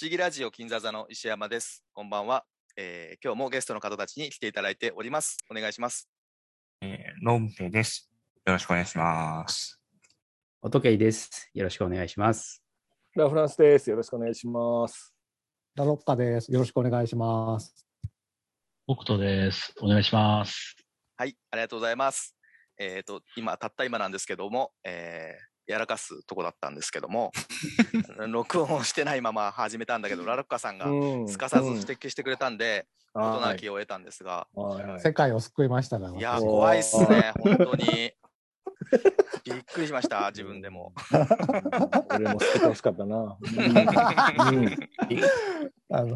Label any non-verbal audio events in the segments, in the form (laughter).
思議ラジオ金座座の石山です。こんばんは。えー今日もゲストの方たちに来ていただいております。お願いします。えー、ロンペです。よろしくお願いします。おとけいです。よろしくお願いします。ラフランスです。よろしくお願いします。ラロッカです。よろしくお願いします。北斗です。お願いします。はい、ありがとうございます。えっ、と、今、たった今なんですけども、えーやらかすとこだったんですけども、(laughs) 録音をしてないまま始めたんだけど、ラロッカさんがうんすかさず指摘してくれたんで、うん事なはいきを得たんですが、世界を救いましたが、いや怖いっすね、(laughs) 本当に。びっくりしました、自分でも。(laughs) 俺も捨ててほしかったな。うんあのい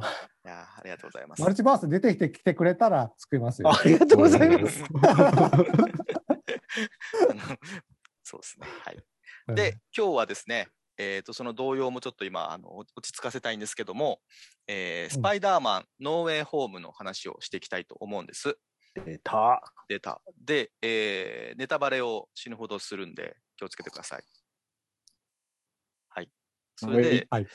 やーありがとうございますマ。ルチバース出てきて来てくれたら救いますよ。ありがとうございます。そうですね。はい。で、今日はですね、えー、とその動揺もちょっと今あの落ち着かせたいんですけども、えースパイダーマン、ノーウェイホームの話をしていきたいと思うんです。出た。データ。で、えーネタバレを死ぬほどするんで気をつけてください。はい。それで、はい。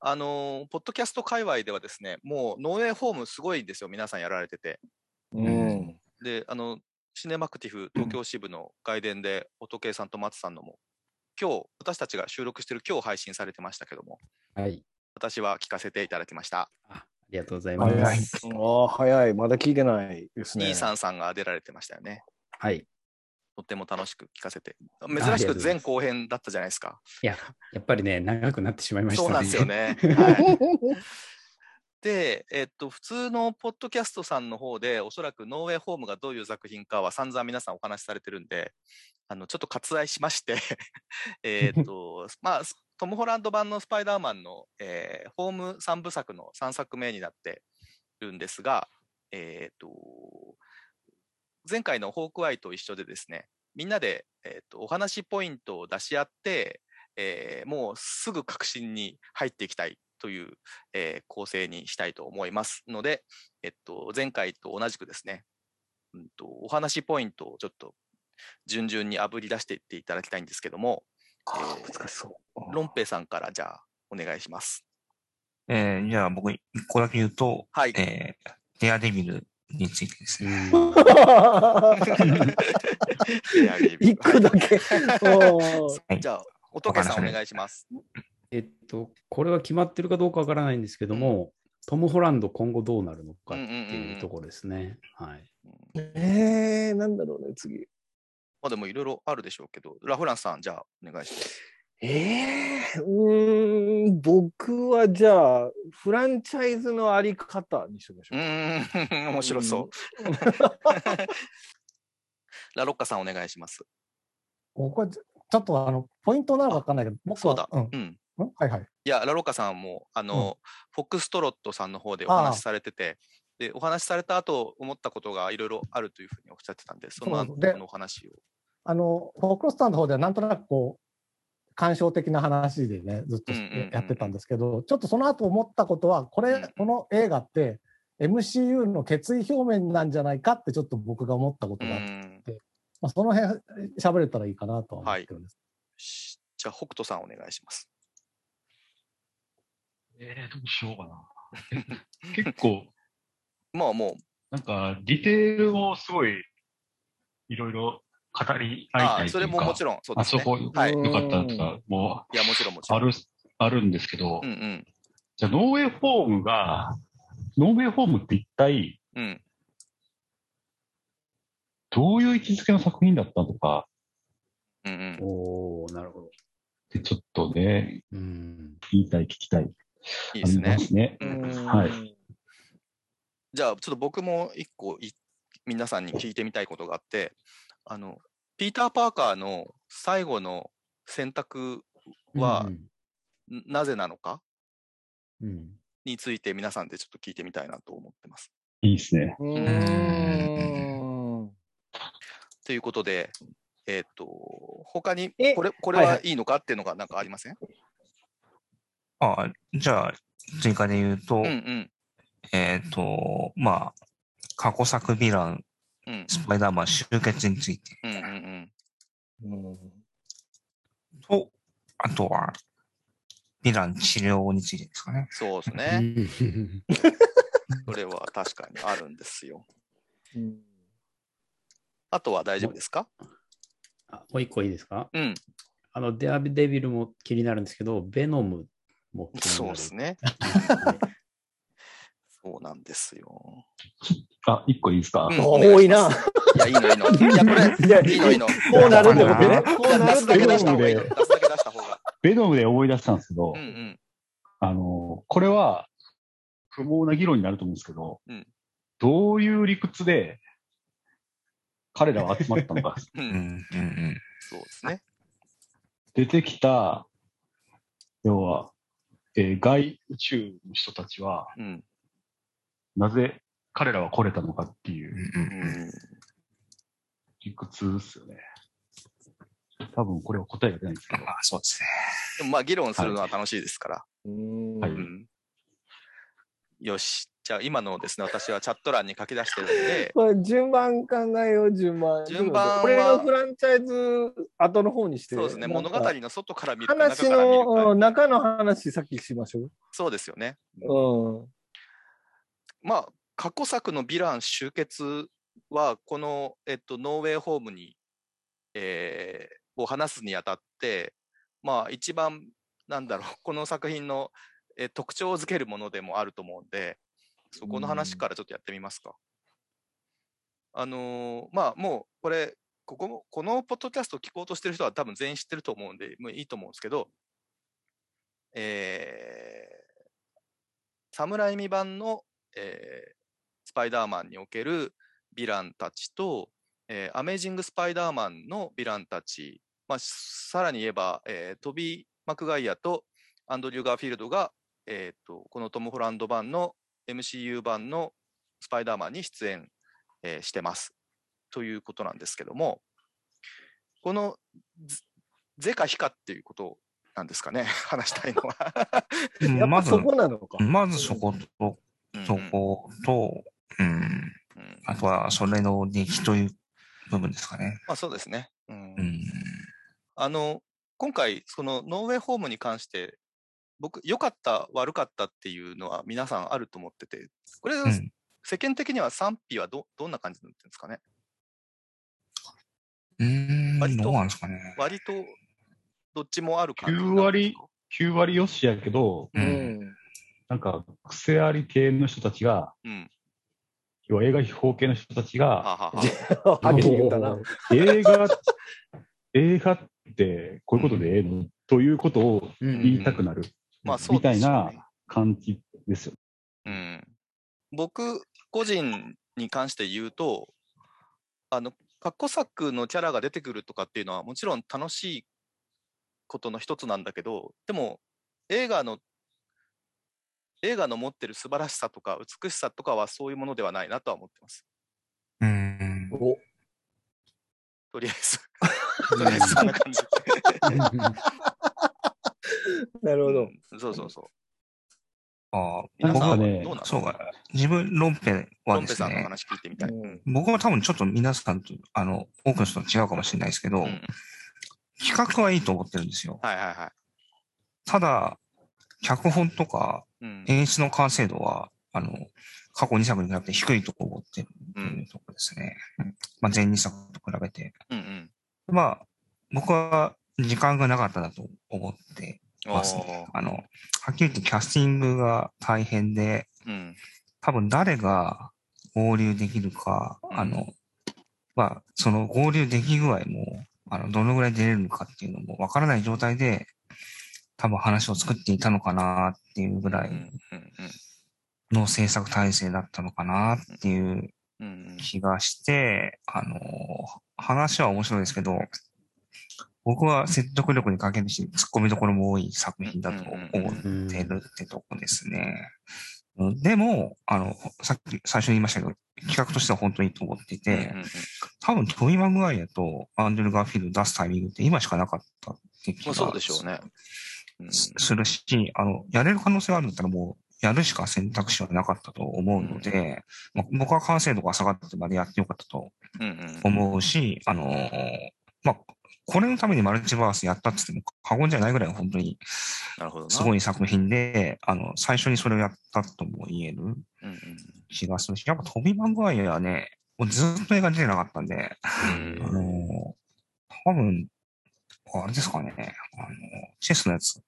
あのーポッドキャスト界隈ではですね、もうノーウェイホームすごいんですよ、皆さんやられてて。うん。で、あの、シネマクティフ東京支部の外伝で、音圭さんと松さんのも、今日、私たちが収録してる今日配信されてましたけども、はい。私は聞かせていただきました。あありがとうございます。はいああ、早い。まだ聞いてないですね。兄さんさんが出られてましたよね。はい。とっても楽しく聞かせて。あ珍しく前後編だったじゃないですか。いや、やっぱりね、長くなってしまいましたね。そうなんですよ。ね。(laughs) はい、で、えっと、普通のポッドキャストさんの方で、おそらくノーウェイホームがどういう作品かは散々皆さんお話しされてるんで、あの、ちょっと割愛しまして、(laughs) えっと、まあ、トム・ホランド版のスパイダーマンの、えーホーム3部作の3作目になってるんですが、えっと、前回のホークアイと一緒でですね、みんなで、えっとお話ポイントを出し合って、えーもうすぐ確信に入っていきたいという、えー構成にしたいと思いますので、えっと、前回と同じくですね、うんと、お話ポイントをちょっと順々にあぶり出していっていただきたいんですけども、あえーー難しそう。ロンペイさんからじゃあお願いします。えー、じゃあ僕一個だけ言うと、はい。えー、デアデビルについてですうね。ん (laughs) 一個だけ。(laughs) はいじゃあ、おとけさんお願いします。えっと、これは決まってるかどうかわからないんですけども、トム・ホランド今後どうなるのかっていうところですね。はい。えー、なんだろうね、次。まあでもいろいろあるでしょうけど、ラフランスさん、じゃあお願いします。えー、うーん、僕はじゃあ、フランチャイズのあり方にしましうょう。ーん、(laughs) 面白そう。(laughs) ラロッカさんお願いします。僕はちょっとあの、ポイントなのか分かんないけど、僕そうだ。はうんうん。ん？はいはい。いや、ラロッカさんも、あの、フォックストロットさんの方でお話しされてて、で、お話しされた後、思ったことがいろいろあるというふうにおっしゃってたんで、その後のお話を。あの、フォークロスターの方ではなんとなくこう、感傷的な話でね、ずっとやってたんですけど、ちょっとその後思ったことは、こうんれ、この映画って、MCU の決意表明なんじゃないかってちょっと僕が思ったこうとがあって、ん。まあ、その辺喋れたらいいかなとは思ってるんです。しじゃあ、北斗さんお願いします。えー、どうしようかな。結構、(laughs) まあもう、なんか、ディテールをすごい、いろいろ語り合いあたいというか、それももちろん、そうですね。あそこ、はい。いよかったとか、もや、もちろんもちろん。う、ある、あるんですけど、うんうん。じゃあ、ノーウェイフォームが、ノーウェイフォームって一体、うん。どういう位置づけの作品だったとか、うんうん。おー、なるほど。ってちょっとね、うん。言いたい、聞きたい。いいですねね。うんはいじゃあ、ちょっと僕も一個い、皆さんに聞いてみたいことがあって、あの、ピーター・パーカーの最後の選択はうんんなぜなのか？うん。について皆さんでちょっと聞いてみたいなと思ってます。いいですね。うーん。ということで、えっ、と、他にえこれ、これはいははいいのかっていうのがなんかありません、あじゃあ、追加で言うと、うんうん。えっ、と、まあ、過去作ヴィラン、うんスパイダーマン集結についてうんうんうん。うんと、あとは、ヴィラン治療についてですかね。そうですうね。んそれは確かにあるんですよ。うんあとは大丈夫ですか？あもう一個いいですか？うん。あの、デアデビルも気になるんですけど、ベノムも気になる。そうですね。は (laughs) いそうなんですよ。あ、一個いいですか、うん多いな。いや、いいの、いいの。(laughs) いや、これ、いやいいの、いいの。こうなるってことね。こうな出すだけ出した方がいいの。ベ出すだけ出した方が。ベノムで思い出したんですけど、うんうん。あの、これは不毛な議論になると思うんですけど、うんどういう理屈で彼らは集まったのか。う。うんん、うん、うん。そうですね。出てきた、要は、えー外宇宙の人たちは、うん。なぜ彼らは来れたのかっていう。理屈ですよね。多分これは答えが出ないんですけどま。あ、そうですね。でもまあ、議論するのは楽しいですから。うんはいうん。よし。じゃあ、今のをですね、私はチャット欄に書き出してるんで、(laughs) これ順番考えよう、順番。順番はこれのフランチャイズ後の方にして。そうですね、物語の外から見るか、話。のうん中の話さっきしましょそうですよね。う。うん。まあ、過去作のヴィラン集結は、この、えっと、ノーウェイホームに、えーを話すにあたって、まあ、一番、なんだろう、この作品の、えー特徴づけるものでもあると思うんで、そこの話からちょっとやってみますか。あのーまあ、もう、これ、ここも、このポッドキャストを聞こうとしてる人は多分全員知ってると思うんで、もういいと思うんですけど、えー、サムライミ版の、えースパイダーマンにおけるヴィランたちと、えーアメージング・スパイダーマンのヴィランたち、まあ、さらに言えば、えートビー・マクガイアとアンドリュー・ガーフィールドが、えーとこのトム・ホランド版の MCU 版のスパイダーマンに出演、えーしてます。ということなんですけども、このゼゼかヒかっていうことなんですかね、(laughs) 話したいのは。うんまずそ、こなのか。まずそこと、そうんこと、うん、うんあとはそれの出来という部分ですかね。まあそうですね。うんうん。あの、今回、そのノーウェイホームに関して、僕、良かった、悪かったっていうのは皆さんあると思ってて、これ、うん世間的には賛否はどどんな感じになってるんですかね？うーん、割とどうなんですかね。割とどっちもある感じ9割9割よしやけど、う。うんん。なんか癖あり系の人たちが、うん。要は映画秘宝系の人たちが。映画、映画ってこういうことでええの？ということをうん言いたくなるまあそうみたいな感じですよ。うん。僕、個人に関して言うと、あの、過去作のキャラが出てくるとかっていうのはもちろん楽しいことの一つなんだけど、でも映画の、映画の持ってる素晴らしさとか美しさとかはそういうものではないなとは思ってます。うん。おとりあえず。(laughs) とりあえず (laughs) そんな感じ。(laughs) なるほど。うんそうそうそう。ああ、皆さんはなんかねどうなのそうか。自分、ロンペはですロンペさんのね、話聞いてみたい。ううんん。僕は多分ちょっと皆さんと、あの、多くの人と違うかもしれないですけど、うん企画はいいと思ってるんですよ。はいはいはただ、脚本とか。演出の完成度は、あの、過去2作に比べて低いところを持ってるとう。いうんところですね。うんまあ、前2作と比べて。うんうん。まあ、僕は時間がなかったなと思ってますね。あの、はっきり言ってキャスティングが大変で、うん。多分誰が合流できるか、うん。あの、まあ、その合流でき具合も、あの、どのぐらい出れるのかっていうのもわからない状態で、多分話を作っていたのかなっていうぐらいの制作体制だったのかなっていう気がして、あの、話は面白いですけど、僕は説得力に欠けるし、突っ込みどころも多い作品だと思ってるってとこですね。うんでも、あの、さっき最初に言いましたけど、企画としては本当にいいと思っていて、うんうんうん。多分トミー・マグワイアとアンドリュー・ガーフィールド出すタイミングって今しかなかったって気がまあそうでしょうね。うん。すするし、あの、やれる可能性があるんだったらもう、やるしか選択肢はなかったと思うので、まあ、僕は完成度が下がってまでやってよかったとうんうん思うし、あのーまあ、これのためにマルチバースやったって言っても過言じゃないぐらい本当になるほどな。すごい作品で、あの、最初にそれをやったとも言えるうんうん気がするし、やっぱトビー・マグワイアはね、もうずっと映画出てなかったんで、うん。あの、多分、あれですかね、あの、チェスのやつ、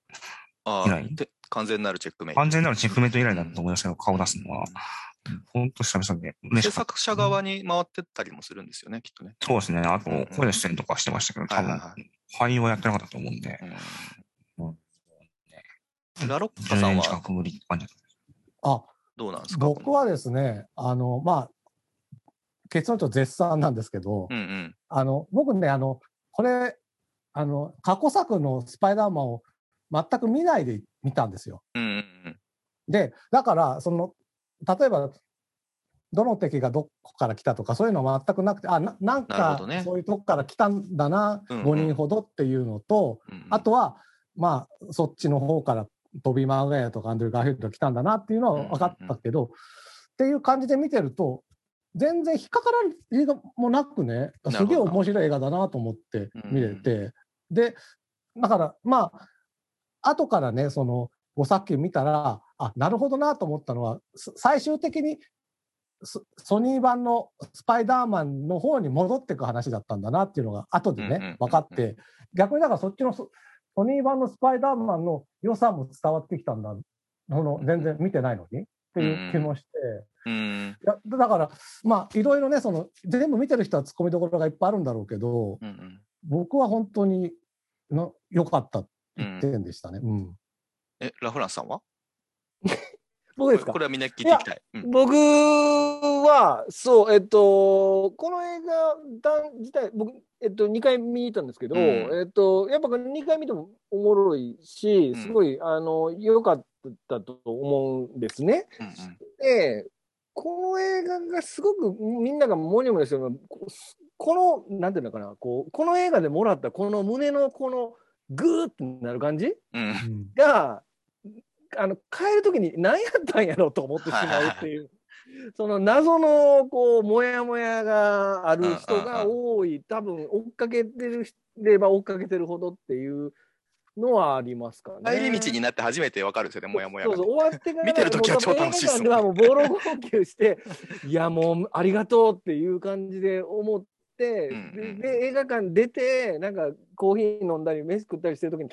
あ以来？完全なるチェックメイト。完全なるチェックメイト以来だと思いますけど、顔出すのは、本当久々で嬉制。作者側に回ってったりもするんですよね、きっとね。そうですね。あと声出演とかしてましたけど、多分はいはいは、俳優はやってなかったと思うんで、うんラロッカ10さんは？あ、どうなんですか？僕はですね、あの、まあ、結論と絶賛なんですけど、うんうん。あの、僕ね、あの、これ、あの、過去作のスパイダーマンを全く見ないで見たんですよ。うんうんうん。で、だから、その、例えば、どの敵がどこから来たとか、そういうのは全くなくて、あ、ななんかそういうとこから来たんだな、うんうん。5人ほどっていうのと、うんうん。あとは、まあ、そっちの方からトビー・マーガヤとかアンドリュー・ガーフィールドが来たんだなっていうのは分かったけど、っていう感じで見てると、全然引っかからる映画もなくね、すげえ面白い映画だなと思って見れて、で、だから、まあ、後からね、その5作品見たら、あ、なるほどなと思ったのは、す最終的にソソニー版のスパイダーマンの方に戻っていく話だったんだなっていうのが後でうんうんうんね、分かって、逆にだからそっちのソソニー版のスパイダーマンの良さも伝わってきたんだ、その全然見てないのにっていう気もして、うんだから、まあ、いろいろね、その全部見てる人は突っ込みどころがいっぱいあるんだろうけど、うんうん。僕は本当にの良かったうん一点でしたね。うんえ、ラフランスさんは？(laughs) 僕ですか？これはみんな聞いていきたい。うん。僕は、そう、えっと、この映画団自体、僕、えっと、2回見に行ったんですけど、うん。えっと、やっぱ2回見てもおもろいしうん、すごい、あの、良かったと思うんですね。うんうん。で、この映画がすごくみんながモニョモニョしてるのは、ここの、なんていうのかな、こう、この映画でもらったこの胸のこのグーってなる感じうん。が、あの、帰るときに何やったんやろうと思ってしまうっていう。その謎の、こう、もやもやがある人が多い。多分、追っかけてるれば追っかけてるほどっていうのはありますかね。帰り道になって初めてわかるんですよね、もやもやがね。そうそう、終わってから、見てる時は超楽しいっすもんもうボロ号泣して、いや、もうありがとうっていう感じで思って、うんうんでで映画館出て、なんかコーヒー飲んだり、飯食ったりしてる時に、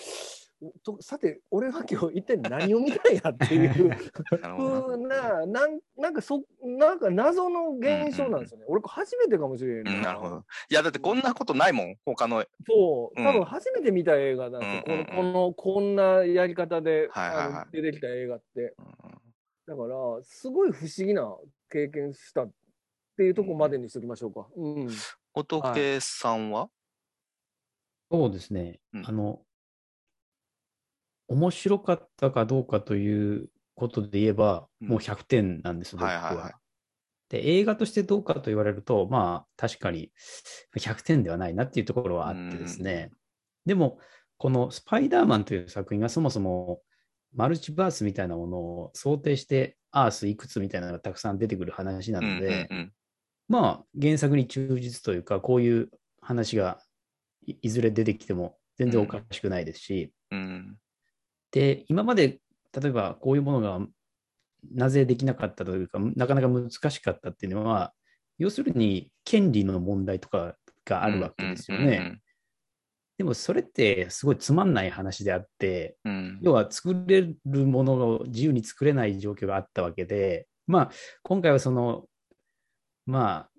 とさて、俺は今日一体何を見たんやっていう (laughs) なるほどふうな、なんなんかそ、なんか謎の現象なんですよね。俺、初めてかもしれんな。うんなるほど。いや、だってこんなことないもん、他の。そう、うん多分初めて見た映画なんですよ。うんうんうんこの、この、こんなやり方で、はいはいはいあの出てきた映画って。うんだから、すごい不思議な経験したっていうところまでにしときましょうか。うん。仏さんは？そうですね。うんあの、面白かったかどうかということで言えば、うん。もう100点なんです、僕は。はいはい。は。いで、映画としてどうかと言われると、まあ、確かに100点ではないなっていうところはあってですね。でも、このスパイダーマンという作品がそもそもマルチバースみたいなものを想定して、アースいくつみたいなのがたくさん出てくる話なので、うんうん。まあ、原作に忠実というか、こういう話がいいずれ出てきても全然おかしくないですし、うん。うんで、今まで例えばこういうものがなぜできなかったというか、なかなか難しかったっていうのは、要するに権利の問題とかがあるわけですよね。でもそれってすごいつまんない話であって、うんうん。要は作れるものを自由に作れない状況があったわけで、まあ、今回はその、まあ、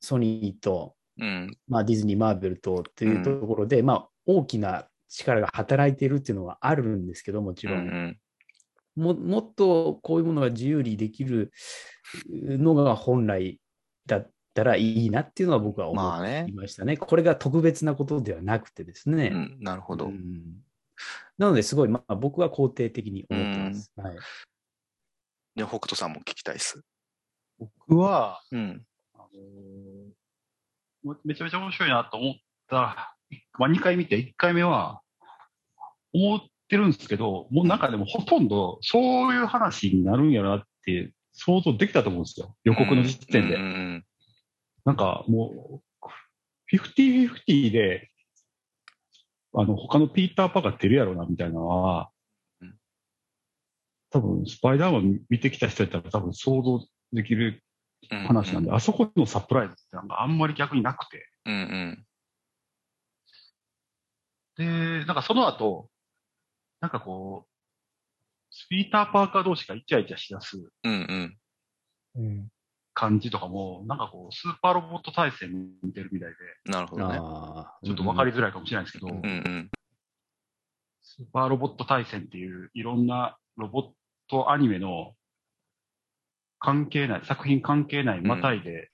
ソニーと、うん。まあ、ディズニー、マーベルとっていうところで、まあ、大きな力が働いているっていうのはあるんですけど、もちろん。うんうんももっとこういうものが自由にできるのが本来だったらいいなっていうのは僕は思い。ましたね。これが特別なことではなくてですね。うんなるほどう。んなので、すごい、まあ、僕は肯定的に思ってます。はい、で、北斗さんも聞きたいです。僕は、うん。あのーめちゃめちゃ面白いなと思った、まあ、2回見て、1回目は、思ってるんですけど、もうなんかでもほとんどそういう話になるんやなって想像できたと思うんですよ。予告の時点で。うんうんなんかもう、フ50-50で、あの、他のピーター・パーが出るやろうな、みたいなのは、うん多分、スパイダーマン見てきた人やったら多分想像できる話なんで、あそこのサプライズってなんかあんまり逆になくて。うんうん。で、なんかその後、なんかこう、スピーター・パーカー同士がイチャイチャしだすうんうん。うん。感じとかも、なんかこう、スーパーロボット対戦見てるみたいで、なるほどね。ちょっとわかりづらいかもしれないですけど、うんうん。スーパーロボット対戦っていういろんなロボットアニメの関係ない、作品関係ないまたいで、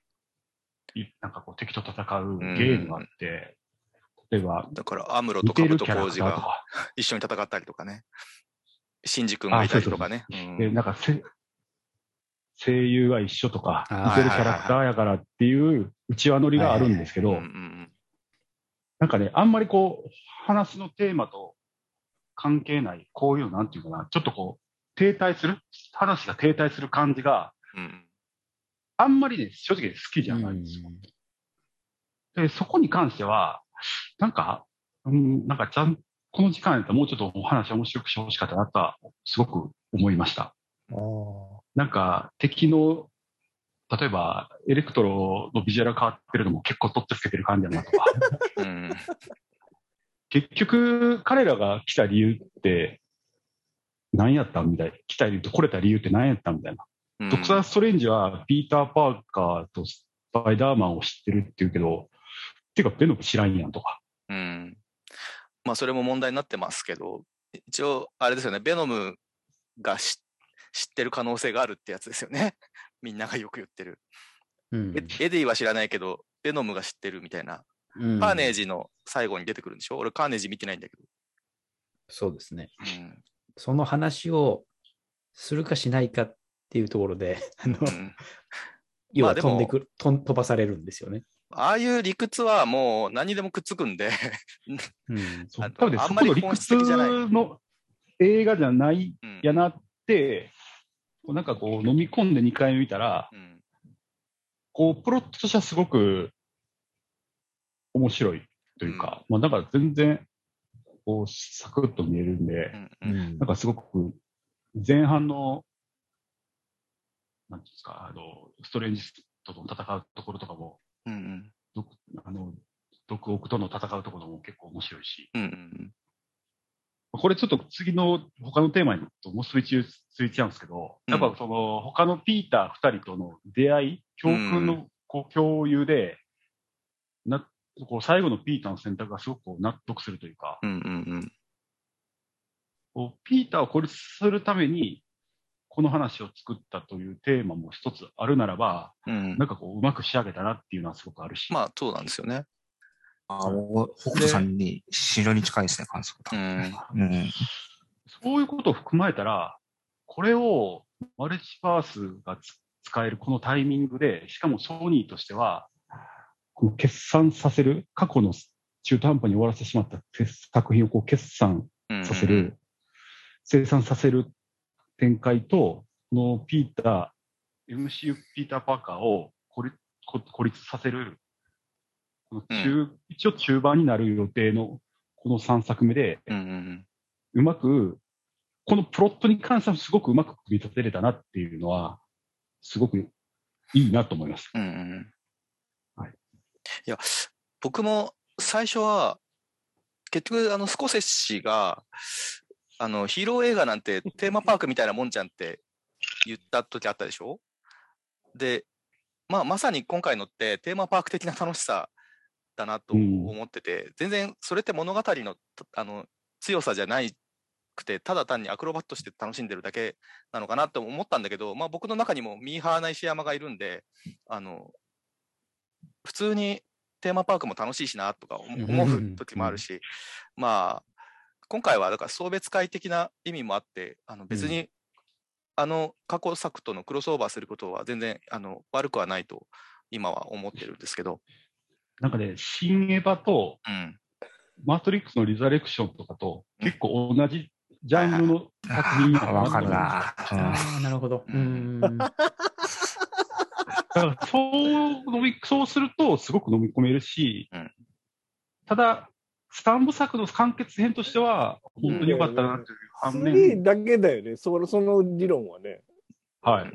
いなんかこう敵と戦うゲームがあって、例えば、だから、アムロと似てるキャラカブトコウジが一緒に戦ったりとかね。シンジ君がいたりとかね。うん。で、なんかせ声優が一緒とか、似てるキャラクターやからっていう内輪乗りがあるんですけどうんう、んなんかね、あんまりこう、話のテーマと関係ない、こういうのなんていうかな、ちょっとこう、停滞する？話が停滞する感じが、うん。うん。あんまりね、正直好きじゃないんですよ。で、そこに関しては、なんか、うん、なんかちゃん、この時間やったらもうちょっとお話面白くしてほしかったなとは、すごく思いました。ああ。なんか、敵の、例えば、エレクトロのビジュアルが変わってるのも結構取ってつけてる感じだなとか。うん結局、彼らが来た理由って、何やったんみたいな。来た理由って、来れた理由って何やったんみたいな。うんドクター・ストレンジは、ピーター・パーカーとスパイダーマンを知ってるって言うけど、てか、ベノム知らんやんとか。うん。まあ、それも問題になってますけど、一応、あれですよね、ベノムがし知ってる可能性があるってやつですよね。(laughs) みんながよく言ってる。うんエエディは知らないけど、ベノムが知ってるみたいな。うんカーネージの最後に出てくるんでしょ？俺、カーネージ見てないんだけど。そうですね。うんその話をするかしないかっていうところで、あの、うん (laughs) 要は飛んでくる、飛ん飛ばされるんですよね。ああいう理屈はもう何にでもくっつくんで、うん。そう多分ね、あんまり理屈的じゃない。の映画じゃないうん。やなって、なんかこう飲み込んで2回目見たら、うん。こう、プロットとしてはすごく面白いというか、まあだから全然、こう、サクッと見えるんで、うんうん。うん。なんかすごく前半の、なんていうんですか、あの、ストレンジとの戦うところとかも、うんうん。毒あの、毒奥との戦うところも結構面白いし、うんうんこれちょっと次の他のテーマにと結びついちゃうんですけど、うん。やっぱその他のピーター二人との出会い、教訓のこう共有で、なこう最後のピーターの選択がすごくこう納得するというか、うんうんうん。こうピーターを孤立するために、この話を作ったというテーマも一つあるならば、うんなんかこう、うまく仕上げたなっていうのはすごくあるし。まあ、そうなんですよね。ああ、もう北斗さんに非常に近いですね、感想うが。ん。うん。そういうことを含まえたら、これをマルチバースがつ使えるこのタイミングで、しかもソニーとしては、決算させる、過去の中途半端に終わらせてしまった作品をこう決算うんさせる、生産させる展開と、このピーター、MCU ピーター・パーカーを孤立孤孤立させる、この中一応中盤になる予定のこの3作目で、うんうんうまく、このプロットに関してはすごくうまく組み立てれたなっていうのは、すごくいいなと思います。うんうんうんはい。いや、僕も最初は、結局、あの、スコセッシが、あの、ヒーロー映画なんてテーマパークみたいなもんじゃんって言った時あったでしょ？で、まあ、まさに今回のってテーマパーク的な楽しさだなとうん。思ってて、全然それって物語の、あの、強さじゃないくて、ただ単にアクロバットして楽しんでるだけなのかなと思ったんだけど、まあ僕の中にもミーハーな石山がいるんで、あの、普通にテーマパークも楽しいしなとか思うん思う時もあるし、まあ、今回はだから送別会的な意味もあって、あの別に、あの過去作とのクロスオーバーすることは全然あの悪くはないと今は思ってるんですけど、なんかね、新エヴァとうん。マトリックスのリザレクションとかと結構同じジャンルの作品ああ、わかるな。うんああ、なるほど。うーん。(laughs) だからそう飲み、そうするとすごく飲み込めるし、うんただ、三部作の完結編としては、本当に良かったなという反面、3だけだよね、そのその理論はね。はい。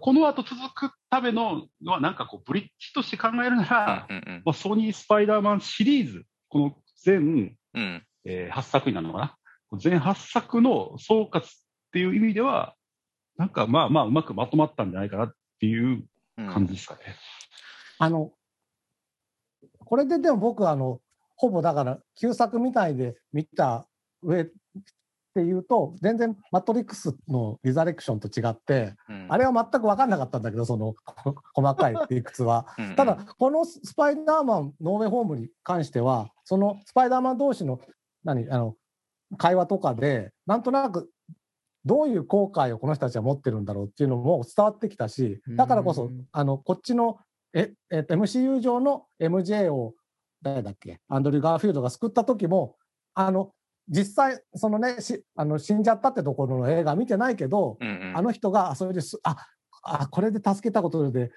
この後続くためのは、なんかこう、ブリッジとして考えるなら、うんうんまあ、ソニー・スパイダーマンシリーズ、この全、うん。えー8作になるのかな？全8作の総括っていう意味では、なんかまあまあうまくまとまったんじゃないかなっていううん。感じですかね。あの、これででも僕、あの、ほぼだから、旧作みたいで見た上っていうと、全然マトリックスのリザレクションと違って、うん。あれは全く分かんなかったんだけど、そのこ細かい理屈は。(laughs) うんうん。ただ、このスパイダーマン、ノーウェイホームに関しては、そのスパイダーマン同士の、何、あの、会話とかで、なんとなく、どういう後悔をこの人たちは持ってるんだろうっていうのも伝わってきたし、だからこそうん、あの、こっちの、え、えっと、MCU 上の MJ を、誰だっけ、アンドリュー・ガーフィールドが救った時も、あの、実際、そのね、しあの死んじゃったってところの映画見てないけど、うんうんあの人が、あそれです、あ、あ、これで助けたことで、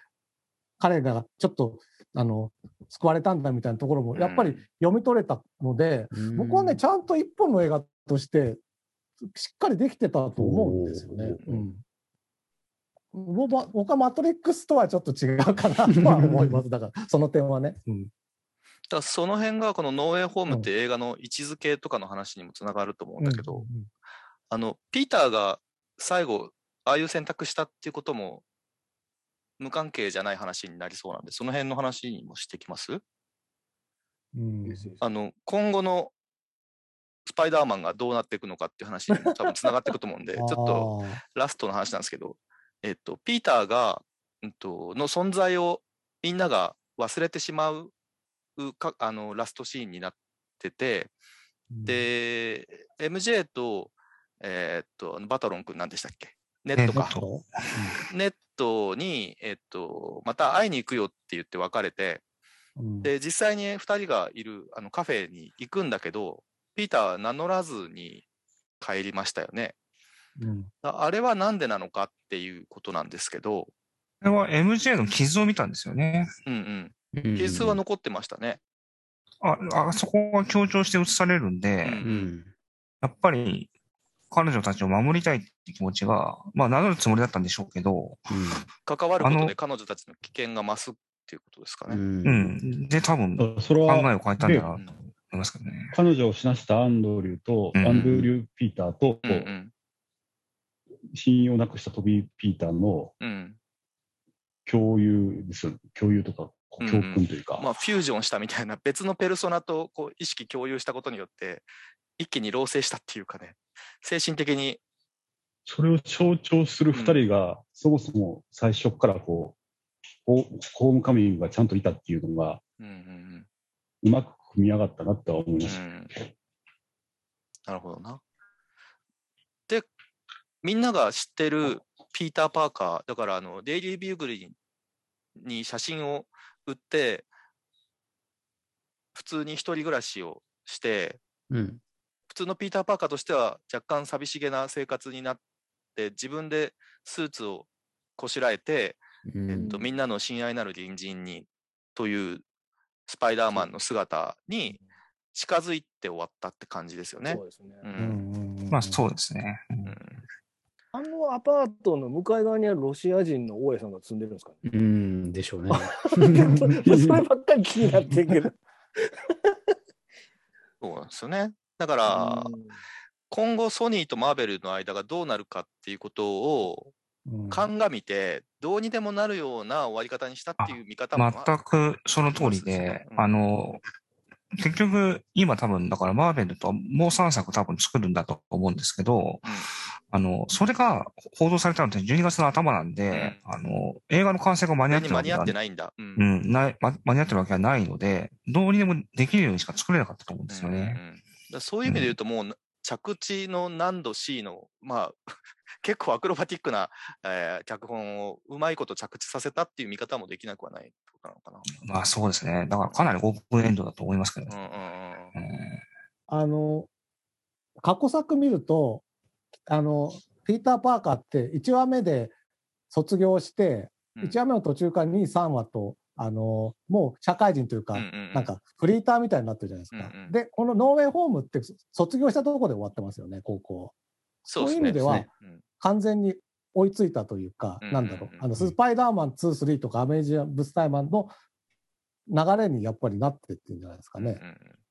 彼がちょっと、あの、救われたんだみたいなところも、やっぱり読み取れたので、僕はね、ちゃんと一本の映画として、しっかりできてたと思うんですよね。うん。僕は僕はマトリックスとはちょっと違うかなとは思います。だから、その点はね。うん。だからその辺がこのノーウェイホームって映画の位置づけとかの話にもつながると思うんだけど、うんあの、ピーターが最後、ああいう選択したっていうことも、無関係じゃない話になりそうなんで、その辺の話にもしてきます？うん。あの、今後のスパイダーマンがどうなっていくのかっていう話にも多分つながっていくと思うんで、ちょっとラストの話なんですけど、えっと、ピーターが、うんと、の存在をみんなが忘れてしまうか、あの、ラストシーンになってて、で、MJ と、えーっと、バタロン君何でしたっけ？ネットか。とネットに、えっと、また会いに行くよって言って別れて、うん。で、実際に2人がいるあのカフェに行くんだけど、ピーターは名乗らずに帰りましたよね。うん。ああれはなんでなのかっていうことなんですけど、これは MJ の傷を見たんですよね。うんううんん。傷は残ってましたね。あ、あそこが強調して映されるんで、うんうん。やっぱり彼女たちを守りたいって気持ちが、まあ名乗るつもりだったんでしょうけど、関わることで彼女たちの危険が増すっていうことですかね。うんうん。で、多分考それえはを変えたんだなと思いますけどね。彼女を死なしたアンドリューと、うんアンドリュー・ピーターと、うんうん。信用なくしたトビー・ピーターのうん。共有ですよ。共有とか、うんうん教訓というか。まあ、フュージョンしたみたいな別のペルソナとこう意識共有したことによって、一気に牢成したっていうかね、精神的に、それを象徴する二人が、そもそも最初からこう、ホホームカミングがちゃんといたっていうのが、うんうんうまく組み上がったなって思いうん。うました。ん、なるほどな。で、みんなが知ってるピーター・パーカー、だからあのデイリー・ビューグルにに写真を売って、普通に一人暮らしをして、うん。普通のピーター・パーカーとしては若干寂しげな生活になって、自分でスーツをこしらえて、うんえっと、みんなの親愛なる隣人にというスパイダーマンの姿に近づいて終わったって感じですよねそ。うですね。ううんんまあそうですね。うんのアパートの向かい側にあるロシア人の大家さんが住んでるんですかね？うんでしょうね。(laughs) そればっかり気になってんけど。(laughs) そうなんですよね。だから、今後ソニーとマーベルの間がどうなるかっていうことをうん鑑みて、どうにでもなるような終わり方にしたっていう見方も全くその通りで、うんあの、結局、今多分、だからマーベルともう3作多分作るんだと思うんですけど、あの、それが報道されたのって12月の頭なんで、あの、映画の完成が間に合ってるわけ間に合ってないんだ。うん。うん、ない、ま間に合ってるわけはないので、どうにでもできるようにしか作れなかったと思うんですよね。うんそういう意味で言うと、もう着地の難度 C の、まあ、(laughs) 結構アクロバティックな、えー脚本をうまいこと着地させたっていう見方もできなくはないことなのかな。まあそうですね。だからかなりオープンエンドだと思いますけどね。うんうんうんうんあの、過去作見ると、あの、ピーター・パーカーって1話目で卒業して、1話目の途中から2、3話と、あのもう社会人というか、なんかフリーターみたいになってるじゃないですか。うんうん、で、このノーウェイホームって卒業したところで終わってますよね、高校。そう、ね,、いう意味では、完全に追いついたというか、なんだろう、あのスパイダーマン2、3とかアメージア・ブスタイマンの流れにやっぱりなってってるんじゃないですかね。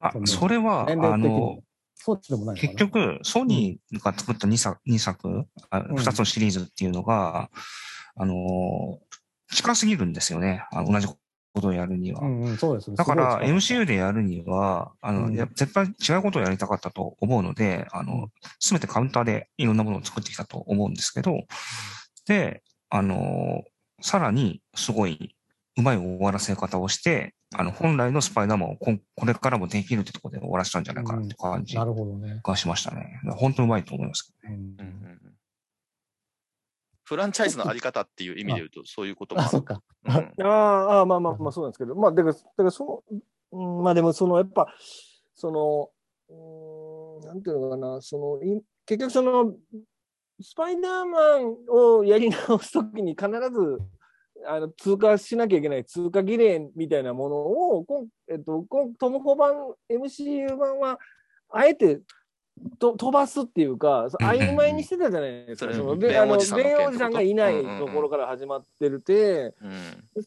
あ、それは、あの、そうでもない結局、ソニーが作った2作、2作、2つのシリーズっていうのが、あの、近すぎるんですよね。あ同じことをやるには。うんうん、そうですね。だから MCU でやるには、あの、うん、絶対違うことをやりたかったと思うので、あの、すべてカウンターでいろんなものを作ってきたと思うんですけど、で、あの、さらにすごいうまい終わらせ方をして、あの、本来のスパイダーマンをここれからもできるってところで終わらせたんじゃないかなって感じがしましたね。うん、本当うまいと思いますけどね。うんうんフランチャイズのあり方っていう意味で言うと、そういうこともある。あ、そうか。うん、ああ、まあまあまあ、そうなんですけど、まあ、だから、だからその、うん、まあでも、その、やっぱ、その、うん、なんていうのかな、その、結局その、スパイダーマンをやり直すときに必ず、あの通過しなきゃいけない通過儀礼みたいなものを、えっと、トム・ホ版、MCU 版は、あえてと飛ばすっていうか、曖昧にしてたじゃないですか。そのベンおじさんがいないところから始まってるて、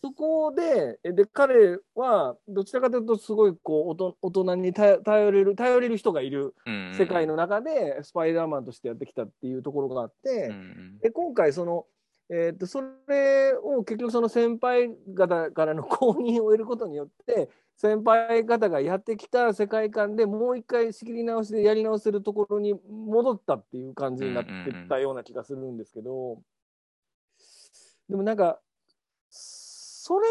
そこで、で、彼は、どちらかというと、すごい、こう、大人に頼れる、頼れる人がいる世界の中で、スパイダーマンとしてやってきたっていうところがあって、で今回、その、えー、とそれを結局その先輩方からの (laughs) 公認を得ることによって先輩方がやってきた世界観でもう一回仕切り直しでやり直せるところに戻ったっていう感じになってたような気がするんですけど、でもなんかそれ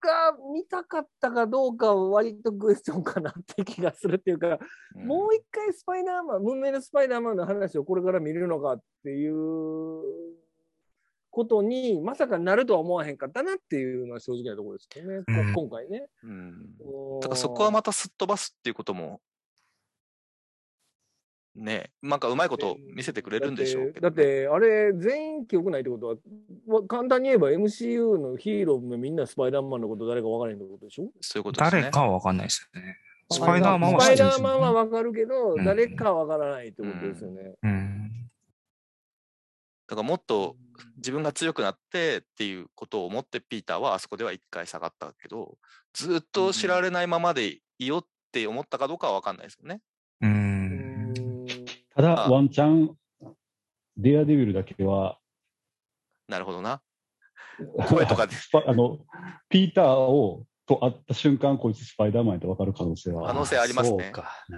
が見たかったかどうかは割とクエスチョンかなって気がするっていうか、うん、もう一回スパイダーマン、文明のスパイダーマンの話をこれから見れるのかっていうことにまさかなるとは思わへんかったなっていうのは正直なところですけどね、うん、今回ね。うん。だからそこはまたすっ飛ばすっていうことも、ね、なんかうまいこと見せてくれるんでしょうけど、ね、だって、あれ、全員記憶ないってことは、簡単に言えば MCU のヒーローもみんなスパイダーマンのこと誰か分からへんってことでしょ？そういうことですね。誰かは分かんないですよね。スパイダーマンは、ね、スパイダーマンは分かるけど、うん、誰かは分からないってことですよね。うん、うんだからもっと自分が強くなってっていうことを思ってピーターはあそこでは一回下がったけどずっと知られないままでいいよって思ったかどうかは分かんないですよね。うんただワンチャンデアデビルだけはなるほどな。声とかであのピーターをと会った瞬間、こいつスパイダーマンって分かる可能性は。可能性ありますね。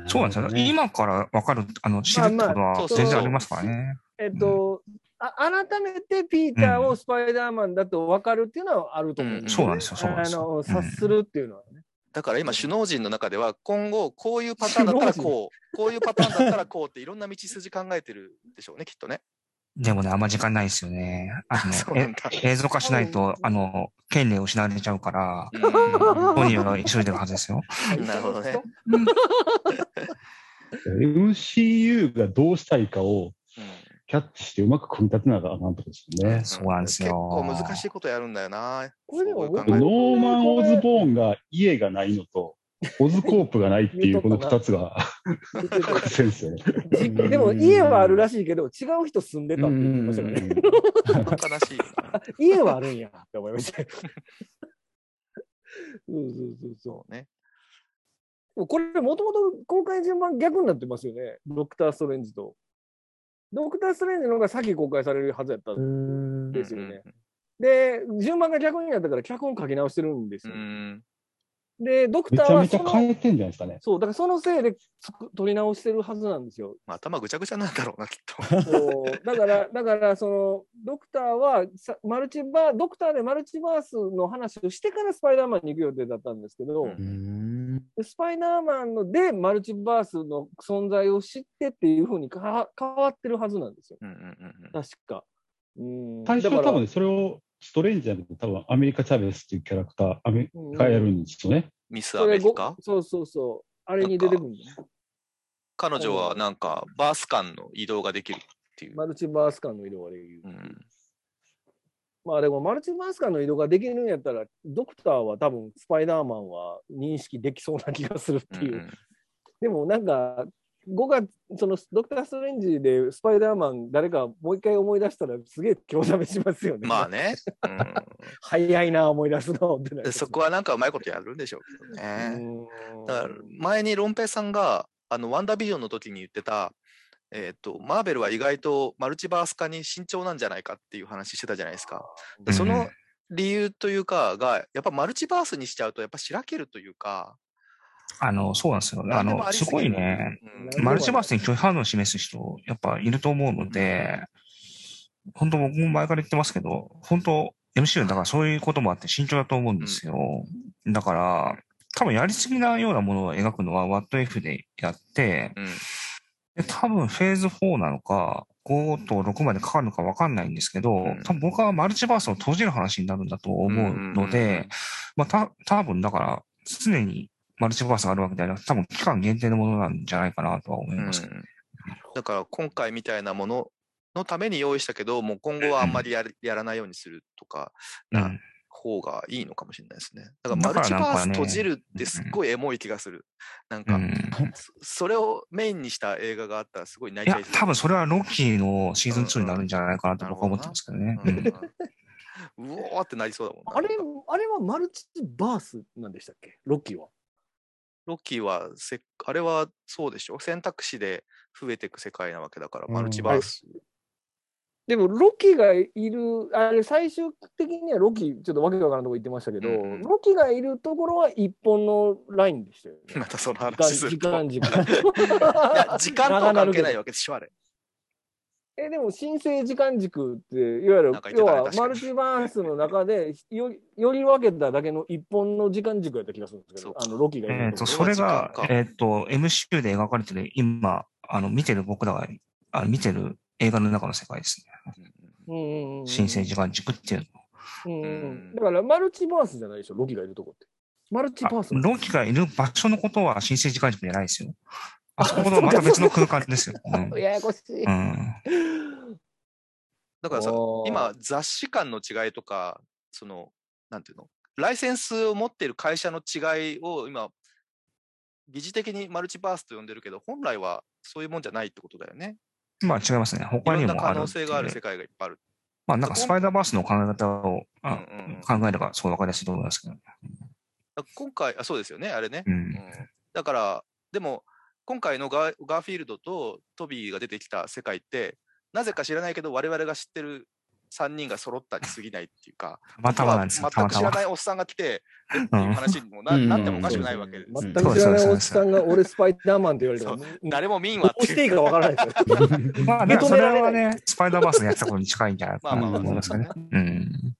そうなんですよ、ね。今から分かる、あの、知るってことは全然ありますからね。えっと、あ改めてピーターをスパイダーマンだと分かるっていうのはあると思う、ねうん、そうなんですよ、そうなんですよ。察するっていうのはね。だから今、首脳陣の中では、今後、こういうパターンだったらこう、こういうパターンだったらこうっていろんな道筋考えてるでしょうね、きっとね。でもね、あんま時間ないですよね。あの、(laughs) 映像化しないと、あの、権利を失われちゃうから、本人は急いでるはずですよ。(laughs) なるほど (laughs) ね。MCU がどうしたいかを、キャッチしてうまく組み立てながらなんとですね。そうなんですよ。結構難しいことやるんだよな。これでもノーマン・オズボーンが家がないのと、(laughs) オズコープがないっていうこの二つが (laughs) 先生。でも家はあるらしいけど、違う人住んでたって言ってましたね。悲しい。(laughs) 家はあるんやって思いました。そうそうそうそうね。これもともと公開順番逆になってますよね。ドクター・ストレンジと。ドクター・ストレンジの方が先公開されるはずやったんですよね。で、順番が逆になったから脚本書き直してるんですよ。で、ドクターはめちゃめちゃ変えてんじゃないですかね。そう、だからそのせいで撮り直してるはずなんですよ。まあ、頭ぐちゃぐちゃなんだろうな、きっと。そうだから、だから、その、ドクターはマルチバー、ドクターでマルチバースの話をしてからスパイダーマンに行く予定だったんですけど、スパイダーマンのでマルチバースの存在を知ってっていうふうに変わってるはずなんですよ。確か。うん最初は多分それをストレンジャーの多分アメリカ・チャベスっていうキャラクターアメがやるんですよね。ミス・アメリカ？そうそうそう。あれに出てくるんだね。彼女はなんかバース間の移動ができるっていう。マルチバース間の移動ができる。うんまあでもマルチバース間の移動ができるんやったら、ドクターは多分スパイダーマンは認識できそうな気がするっていう。うんでもなんか、5月、そのドクター・ストレンジでスパイダーマン誰かもう一回思い出したらすげえ興ざめしますよね。まあね、(laughs) 早いな思い出すのってそこはなんかうまいことやるんでしょうけどね。うんだから前にロンペイさんがあのワンダービジョンの時に言ってた、えっとマーベルは意外とマルチバース化に慎重なんじゃないかっていう話してたじゃないですか。でその理由というかがやっぱマルチバースにしちゃうとやっぱしらけるというか、あの、そうなんですよ。あの、すごいね、うん。マルチバースに拒否反応を示す人、やっぱいると思うので、本当僕も前から言ってますけど、本当 MCU だからそういうこともあって慎重だと思うんですよ。だから、多分やりすぎなようなものを描くのは WhatF でやって、うん。で多分フェーズ4なのか、5と6までかかるのか分かんないんですけど、ん。多分僕はマルチバースを閉じる話になるんだと思うので、まあ、た、多分だから、常にマルチバースがあるわけではなく、多分期間限定のものなんじゃないかなとは思います。けど。うん。だから今回みたいなもののために用意したけど、もう今後はあんまりやるやらないようにするとか、うん。な方がいいのかもしれないですね。だからマルチバース閉じるってすっごいエモい気がする。なんか、うん。そそれをメインにした映画があったらすごい泣いいちゃい、そうや多分それはロッキーのシーズン2になるんじゃないかなと僕は思ってますけどね。ううん。ん。うおーってなりそうだもんなあれあれはマルチバースなんでしたっけ？ロッキーは。ロッキーはせ、あれはそうでしょ？選択肢で増えていく世界なわけだから、うんマルチバース。でも、ロッキーがいる、あれ、最終的にはロッキー、ちょっとわけわからんとこ言ってましたけど、うんうんロッキーがいるところは一本のラインでしたよね。(laughs) またその時間話すると。時間軸。(laughs) いや、時間とは関係ないわけでしょ、あれ。え、でも、申請時間軸って、いわゆる要はマルチバースの中でよ、より分けただけの一本の時間軸やった気がするんですけどあの、ロッキーがいえっ、と、それがえっ、と、MCU で描かれてる、今、あの、見てる僕らが、あの見てる映画の中の世界ですね。うんうんうんうん新生時間軸っていううんうんうんだから、マルチバースじゃないでしょ、ロキがいるとこって。マルチバース。の。ロキがいる場所のことは新生時間軸じゃないですよ。あそことはまた別の空間ですよ。(laughs) うんややこしい。うんだからさ今、雑誌間の違いとか、その、なんていうの、ライセンスを持っている会社の違いを今、疑似的にマルチバースと呼んでるけど、本来はそういうもんじゃないってことだよね。まあ違いますね。い他ろんな可にもある能性がある世界がいっぱいある。まあなんかスパイダーバースの考え方を、あうんうんうん考えればそうわかりやすいと思いますけど。だから今回、あそうですよね、あれね。う。うんんだから、でも、今回のガーガーフィールドとトビーが出てきた世界って、なぜか知らないけど、我々が知ってる3人が揃ったに過ぎないっていうか、たまたまなんです全く知ら。ないおっさんが来て、えっていう話にもな,、うんなってもおかしくないわけです。全く知らないおっさんが俺スパイダーマンって言われても、誰も見んわどうしていいかわからないですよ。まあね、それ認められないはね、スパイダーバースのやってたことに近いんじゃないかなと思いますけどね。うん。